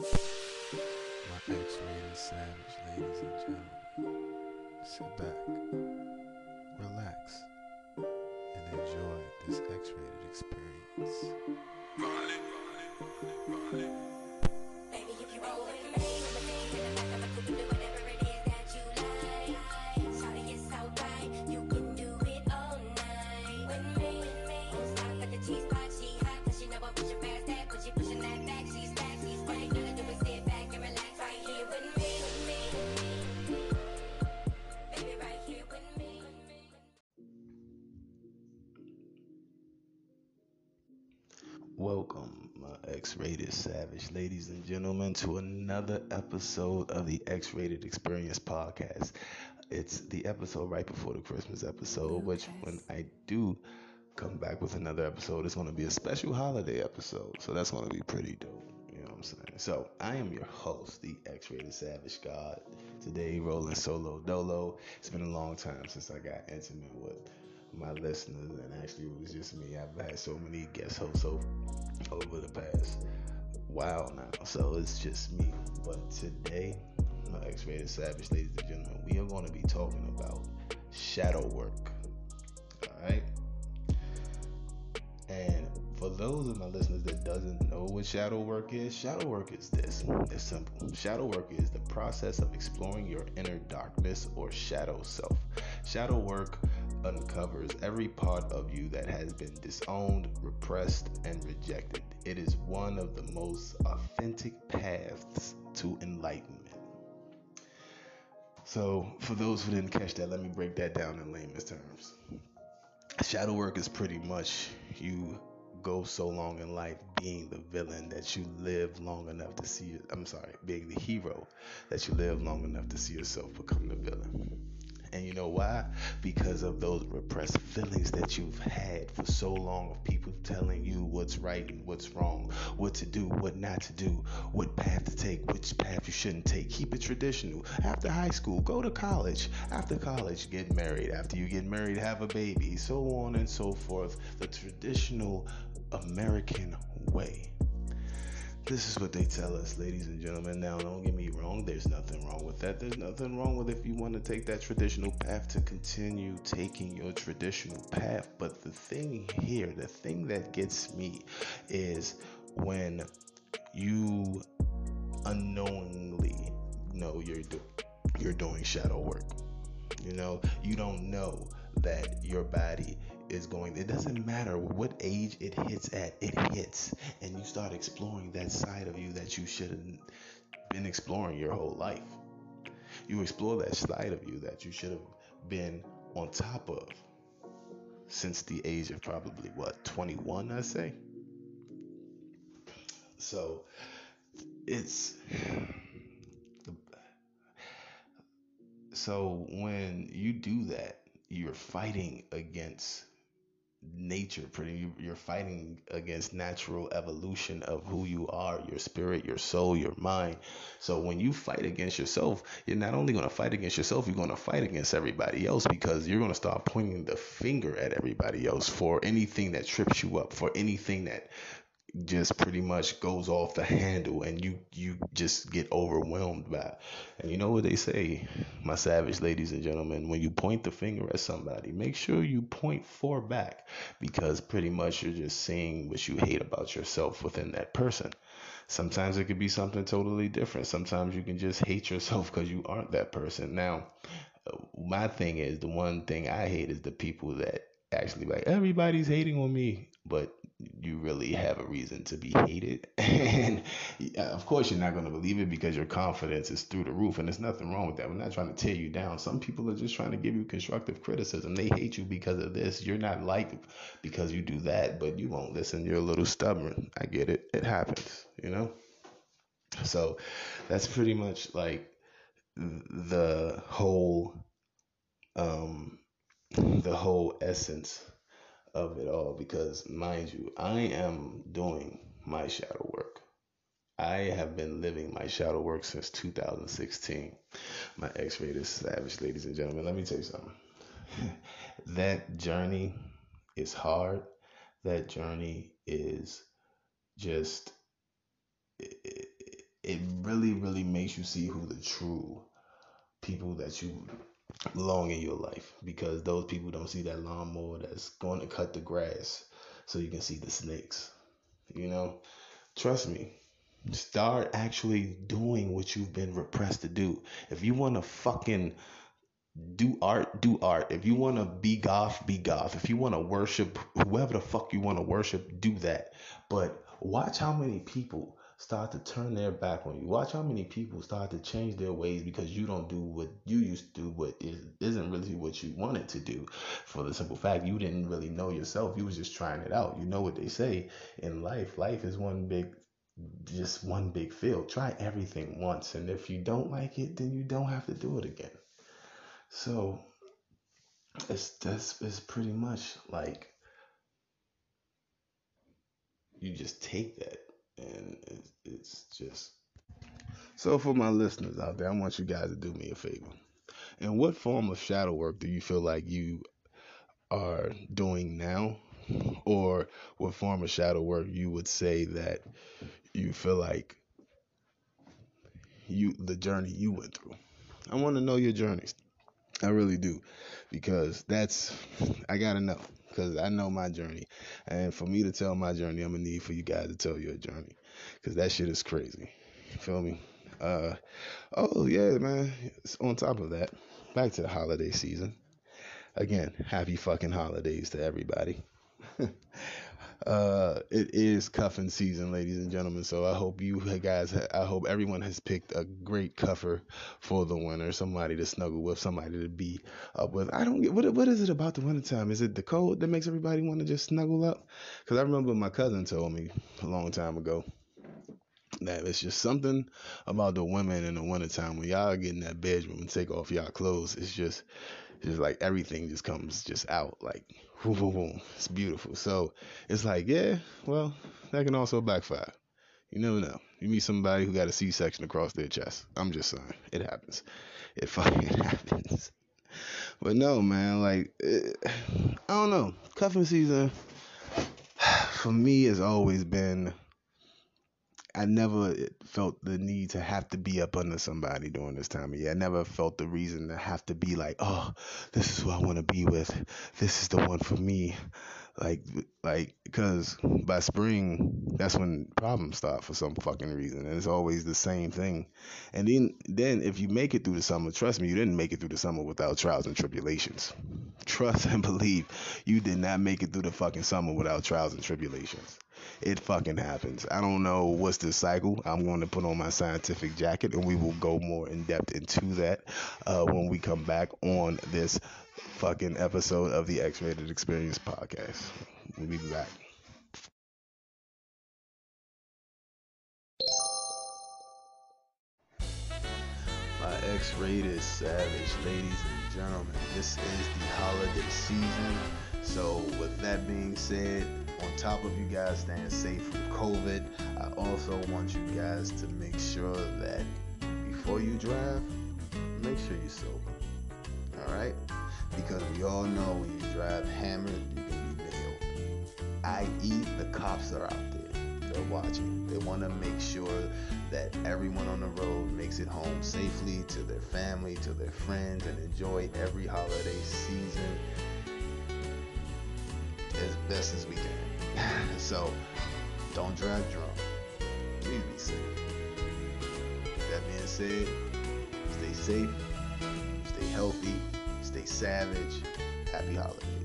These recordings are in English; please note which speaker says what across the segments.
Speaker 1: My X-rated savage, ladies and gentlemen. Sit back, relax, and enjoy this X-rated experience.
Speaker 2: Baby, if you roll with me, with me
Speaker 1: Welcome, my X-rated savage, ladies and gentlemen, to another episode of the X-rated Experience podcast. It's the episode right before the Christmas episode, oh, which when I do come back with another episode, it's going to be a special holiday episode. So that's going to be pretty dope. You know what I'm saying? So I am your host, the X-rated savage god. Today, rolling solo dolo. It's been a long time since I got intimate with my listeners, and actually it was just me. I've had so many guest hosts over, the past while now, so it's just me. But today, my X-rated savage, ladies and gentlemen, we are going to be talking about shadow work. All right. And for those of my listeners that doesn't know what shadow work is, shadow work is this. It's simple. Shadow work is the process of exploring your inner darkness or shadow self. Shadow work uncovers every part of you that has been disowned, repressed, and rejected. It is one of the most authentic paths to enlightenment. So, for those who didn't catch that, let me break that down in layman's terms. Shadow work is pretty much you go so long in life being the villain that you live long enough to see I'm sorry, being the hero that you live long enough to see yourself become the villain. And you know why? Because of those repressed feelings that you've had for so long of people telling you what's right and what's wrong, what to do, what not to do, what path to take, which path you shouldn't take. Keep it traditional. After high school, go to college. After college, get married. After you get married, have a baby. So on and so forth. The traditional American way. This is what they tell us, ladies and gentlemen. Now, don't get me wrong, there's nothing wrong with that. There's nothing wrong with if you want to take that traditional path to continue taking your traditional path. But the thing here, the thing that gets me is when you unknowingly know you're do- you're doing shadow work. You know, you don't know that your body is going it doesn't matter what age it hits at it hits. And you start exploring that side of you that you should have been exploring your whole life. You explore that side of you that you should have been on top of since the age of probably what 21 i say? So it's so when you do that you're fighting against nature pretty you're fighting against natural evolution of who you are your spirit your soul your mind. So when you fight against yourself you're not only going to fight against yourself you're going to fight against everybody else because you're going to start pointing the finger at everybody else for anything that trips you up for anything that just pretty much goes off the handle and you you just get overwhelmed by and you know what they say my savage ladies and gentlemen when you point the finger at somebody make sure you point four back because pretty much you're just saying what you hate about yourself within that person. Sometimes it could be something totally different. Sometimes you can just hate yourself because you aren't that person. Now my thing is the one thing i hate is the people that actually like everybody's hating on me but you really have a reason to be hated. And of course you're not going to believe it because your confidence is through the roof and there's nothing wrong with that. We're not trying to tear you down. Some people are just trying to give you constructive criticism. They hate you because of this. You're not liked because you do that but you won't listen. You're a little stubborn. I get it. It happens you know? So that's pretty much like the whole um the whole essence of it all because mind you i am doing my shadow work. I have been living my shadow work since 2016 my x-rated savage ladies and gentlemen let me tell you something. That journey is hard. That journey is just it, it really, really makes you see who the true people that you belong in your life because those people don't see that lawnmower that's going to cut the grass so you can see the snakes. You know, trust me. Start actually doing what you've been repressed to do. If you want to fucking do art, do art. If you want to be goth, be goth. If you want to worship whoever the fuck you want to worship, do that. But watch how many people start to turn their back on you. Watch how many people start to change their ways because you don't do what you used to do, what is, isn't really what you wanted to do. For the simple fact you didn't really know yourself. You was just trying it out. You know what they say in life. Life is one big just one big field. Try everything once. And if you don't like it, then you don't have to do it again. So it's that's it's pretty much like you just take that and it's, it's just so for my listeners out there i want you guys to do me a favor. In what form of shadow work do you feel like you are doing now? Or what form of shadow work you would say that you feel like you the journey you went through? I want to know your journeys. I really do. Because that's i gotta know because I know my journey. And for me to tell my journey, I'm gonna need for you guys to tell your journey, because that shit is crazy. Feel me? Uh, oh yeah, man. On top of that, back to the holiday season. Again, happy fucking holidays to everybody. uh, it is cuffing season, ladies and gentlemen. So I hope you guys, I hope everyone has picked a great cuffer for the winter. Somebody to snuggle with, somebody to be up with. I don't get what what is it about the wintertime? Is it the cold that makes everybody want to just snuggle up? Because I remember my cousin told me a long time ago that it's just something about the women in the wintertime when y'all get in that bedroom and take off y'all clothes. It's just just like everything just comes just out like boom, boom, boom. It's beautiful. So it's like, yeah, well, that can also backfire. You never know. You meet somebody who got a C-section across their chest. I'm just saying, it happens. It fucking happens. But no, man, like it, I don't know. Cuffing season for me has always been I never felt the need to have to be up under somebody during this time of year. I never felt the reason to have to be like, oh, this is who I want to be with. This is the one for me. Like, like, because by spring, that's when problems start for some fucking reason, and it's always the same thing. And then, then if you make it through the summer, trust me, you didn't make it through the summer without trials and tribulations. Trust and believe, you did not make it through the fucking summer without trials and tribulations it fucking happens. I don't know what's the cycle. I'm going to put on my scientific jacket and we will go more in depth into that uh, when we come back on this fucking episode of the X Rated Experience podcast. We'll be back. My X rated savage, ladies and gentlemen. This is the holiday season. So, with that being said, on top of you guys staying safe from COVID, I also want you guys to make sure that before you drive, make sure you're sober. All right? Because we all know when you drive hammered, you can be nailed. I.e., the cops are out there. They're watching. They want to make sure that everyone on the road makes it home safely to their family, to their friends, and enjoy every holiday season as best as we can. so don't drive drunk. Please be safe. That being said, stay safe, stay healthy, stay savage. Happy holidays.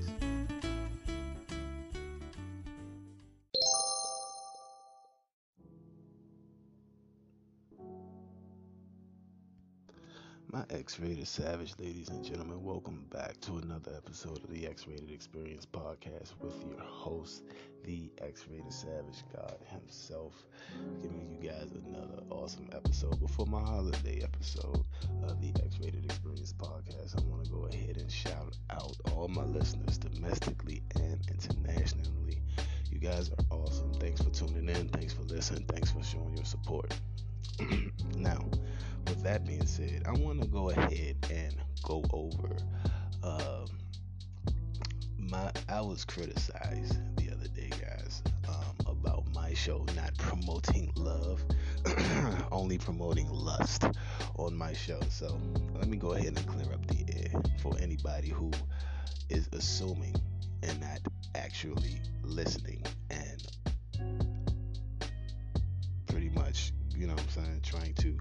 Speaker 1: X Rated Savage, ladies and gentlemen, welcome back to another episode of the X Rated Experience podcast with your host, the X Rated Savage God himself, giving you guys another awesome episode before my holiday episode of the X Rated Experience podcast. I want to go ahead and shout out all my listeners domestically and internationally. You guys are awesome. Thanks for tuning in. Thanks for listening. Thanks for showing your support. now, with that being said, I want to go ahead and go over. Um, my I was criticized the other day, guys, um, about my show not promoting love. only promoting lust on my show. So let me go ahead and clear up the air for anybody who is assuming and not actually listening saying, trying to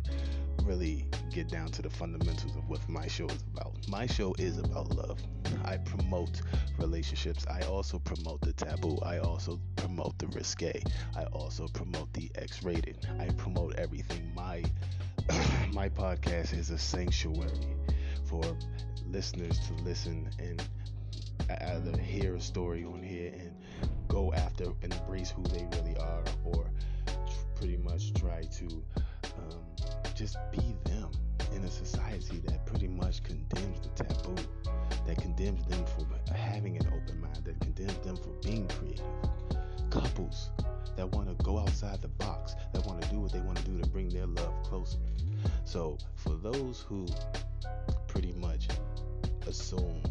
Speaker 1: really get down to the fundamentals of what my show is about. My show is about love. I promote relationships. I also promote the taboo. I also promote the risque. I also promote the X-rated. I promote everything. My my podcast is a sanctuary for listeners to listen and either hear a story on here and go after and embrace who they really are or pretty much try to um, just be them in a society that pretty much condemns the taboo, that condemns them for having an open mind, that condemns them for being creative. Couples that want to go outside the box, that want to do what they want to do to bring their love closer. So, for those who pretty much assume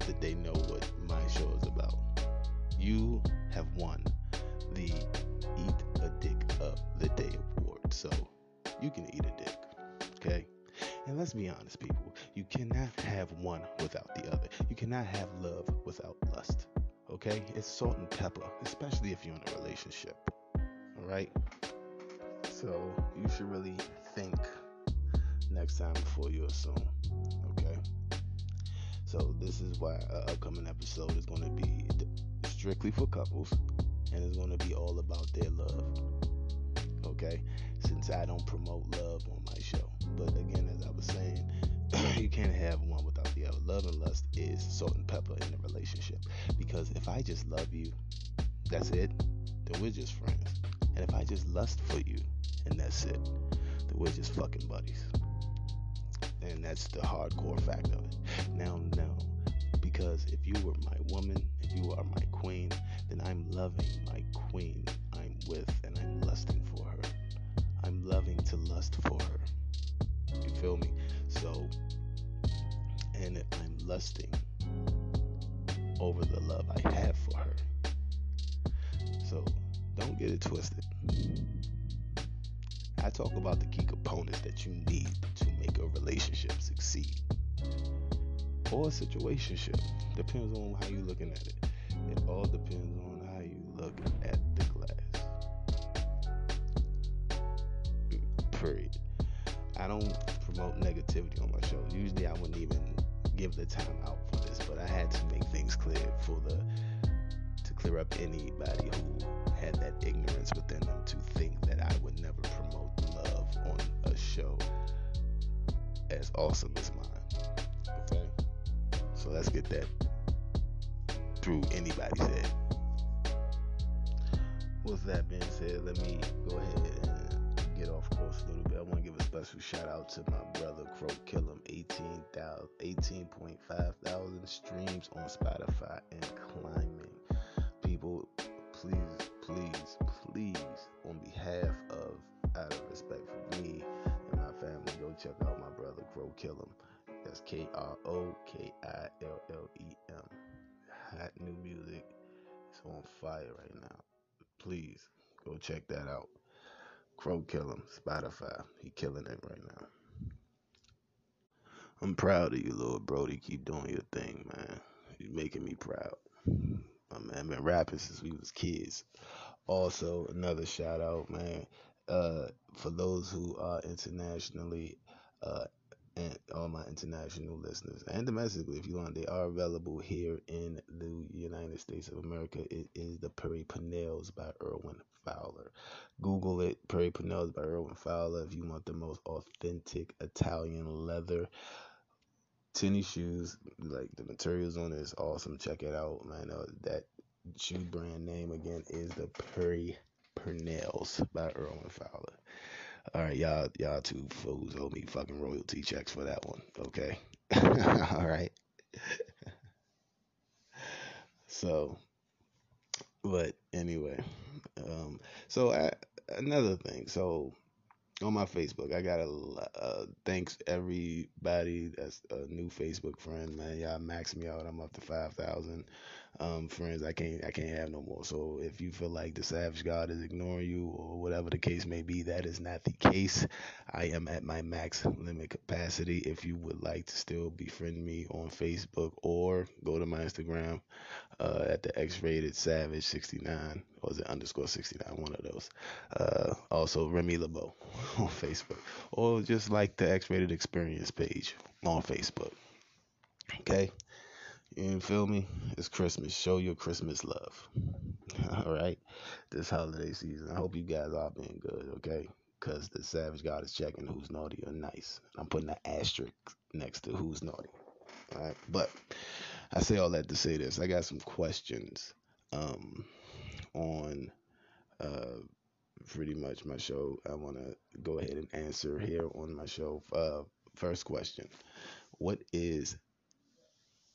Speaker 1: that they know what my show is about, you have won the Eat a Dick Up the Day award. So, you can eat a dick. Okay? And let's be honest, people. You cannot have one without the other. You cannot have love without lust. Okay? It's salt and pepper, especially if you're in a relationship. All right? So you should really think next time before you assume. Okay? So this is why an upcoming episode is going to be strictly for couples and it's going to be all about their love. Okay? Since I don't promote love on my show. But again, as I was saying, you can't have one without the other. Love and lust is salt and pepper in a relationship. Because if I just love you, that's it, then we're just friends. And if I just lust for you, and that's it, then we're just fucking buddies. And that's the hardcore fact of it. Now, no. Because if you were my woman, if you are my queen, then I'm loving my queen I'm with and I'm lusting for her. I'm loving to lust for her. You feel me? So, and I'm lusting over the love I have for her. So, don't get it twisted. I talk about the key components that you need to make a relationship succeed. Or a situationship. Depends on how you're looking at it. It all depends on how you look at the glass. Period. I don't promote negativity on my show. Usually I wouldn't even give the time out for this, but I had to make things clear for the to clear up anybody who had that ignorance within them to think that I would never promote love on a show as awesome as mine. So let's get that through anybody's head. With that being said, let me go ahead and get off course a little bit. I want to give a special shout out to my brother Kro Killem, 18,000, 18.5 thousand streams on Spotify and climbing. People, please, please, please, on behalf of, out of respect for me and my family, go check out my brother Kro Killem. That's K R O K I L L E M. Hot new music. It's on fire right now. Please go check that out. Crow Kill him, Spotify. He killing it right now. I'm proud of you, Lord Brody. Keep doing your thing, man. You're making me proud. My man been rapping since we was kids. Also, another shout out, man, uh, for those who are internationally, uh, and all my international listeners and domestically, if you want, they are available here in the United States of America. It is the Perry Panels by Erwin Fowler. Google it, Perry Panels by Erwin Fowler, if you want the most authentic Italian leather tennis shoes. Like the materials on it is awesome. Check it out, man. Uh, that shoe brand name again is the Perry Pernels by Erwin Fowler. All right, y'all, y'all two fools owe me fucking royalty checks for that one. Okay. All right. so, but anyway, um, so I, another thing. So on my Facebook, I got a uh, thanks everybody that's a new Facebook friend, man. Y'all max me out. I'm up to five thousand. um, friends I can't I can't have no more. So if you feel like the Savage God is ignoring you or whatever the case may be, that is not the case. I am at my max limit capacity. If you would like to still befriend me on Facebook or go to my Instagram uh, at the X-rated Savage 69 or is it underscore 69? One of those. Uh, also Remy LeBeau on Facebook or just like the X-rated Experience page on Facebook. Okay. You feel me? It's Christmas. Show your Christmas love. All right. This holiday season. I hope you guys are being good, okay? Because the Savage God is checking who's naughty or nice. I'm putting an asterisk next to who's naughty. All right. But I say all that to say this. I got some questions um, on uh, pretty much my show. I want to go ahead and answer here on my show. Uh, first question What is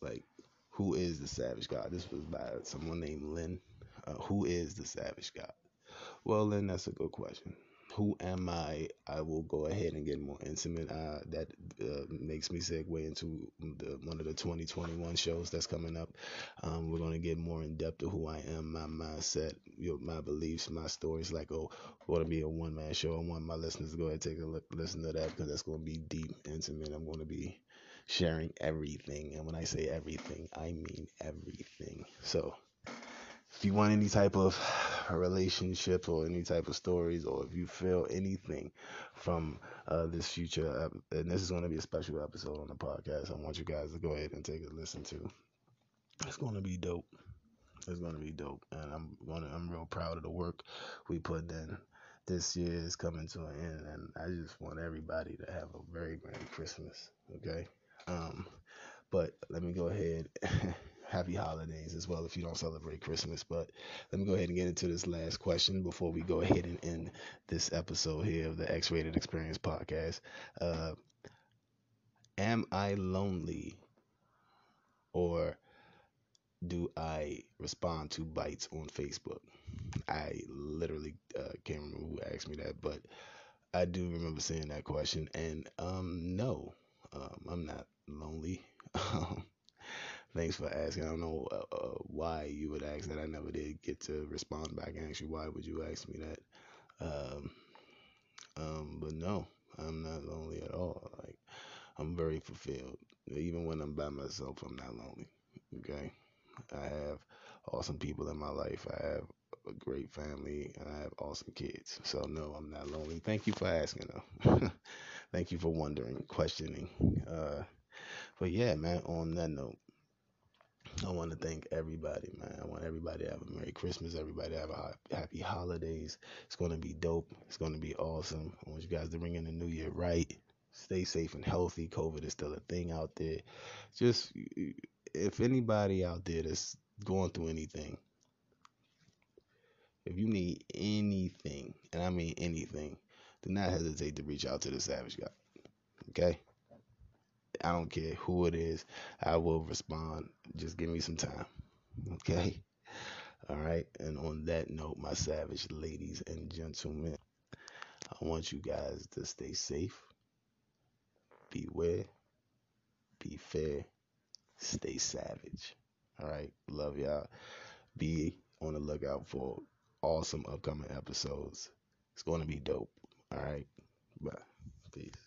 Speaker 1: like who is the savage god this was by someone named lynn uh, who is the savage god well lynn that's a good question who am i? I will go ahead and get more intimate. Uh, that uh, makes me segue into the, one of the 2021 shows that's coming up. Um, we're going to get more in depth of who i am my mindset my beliefs my stories like oh going to be a one-man show. I want my listeners to go ahead and take a look listen to that because that's going to be deep intimate. I'm going to be sharing everything. And when I say everything, I mean everything. So you want any type of relationship or any type of stories, or if you feel anything from uh, this future, and this is going to be a special episode on the podcast, I want you guys to go ahead and take a listen to. It's going to be dope. It's going to be dope, and I'm going to, I'm real proud of the work we put in. This year is coming to an end, and I just want everybody to have a very Merry Christmas. Okay. Um, but let me go ahead. Happy holidays as well if you don't celebrate Christmas. But let me go ahead and get into this last question before we go ahead and end this episode here of the X Rated Experience podcast. Uh, am I lonely or do I respond to bites on Facebook? I literally uh, can't remember who asked me that, but I do remember seeing that question. And um, no, um, I'm not lonely. Thanks for asking. I don't know uh, uh, why you would ask that. I never did get to respond back and ask you why would you ask me that. Um, um, but no, I'm not lonely at all. Like I'm very fulfilled. Even when I'm by myself, I'm not lonely. Okay, I have awesome people in my life. I have a great family, and I have awesome kids. So no, I'm not lonely. Thank you for asking, though. Thank you for wondering, questioning. Uh, but yeah, man. On that note, I want to thank everybody, man. I want everybody to have a Merry Christmas. Everybody have a happy holidays. It's going to be dope. It's going to be awesome. I want you guys to bring in the new year right. Stay safe and healthy. COVID is still a thing out there. Just if anybody out there that's going through anything, if you need anything, and I mean anything, do not hesitate to reach out to the Savage God. Okay? I don't care who it is. I will respond. Just give me some time. Okay? All right. And on that note, my savage ladies and gentlemen, I want you guys to stay safe, beware, be fair, stay savage. All right. Love y'all. Be on the lookout for awesome upcoming episodes. It's going to be dope. All right. Bye. Peace.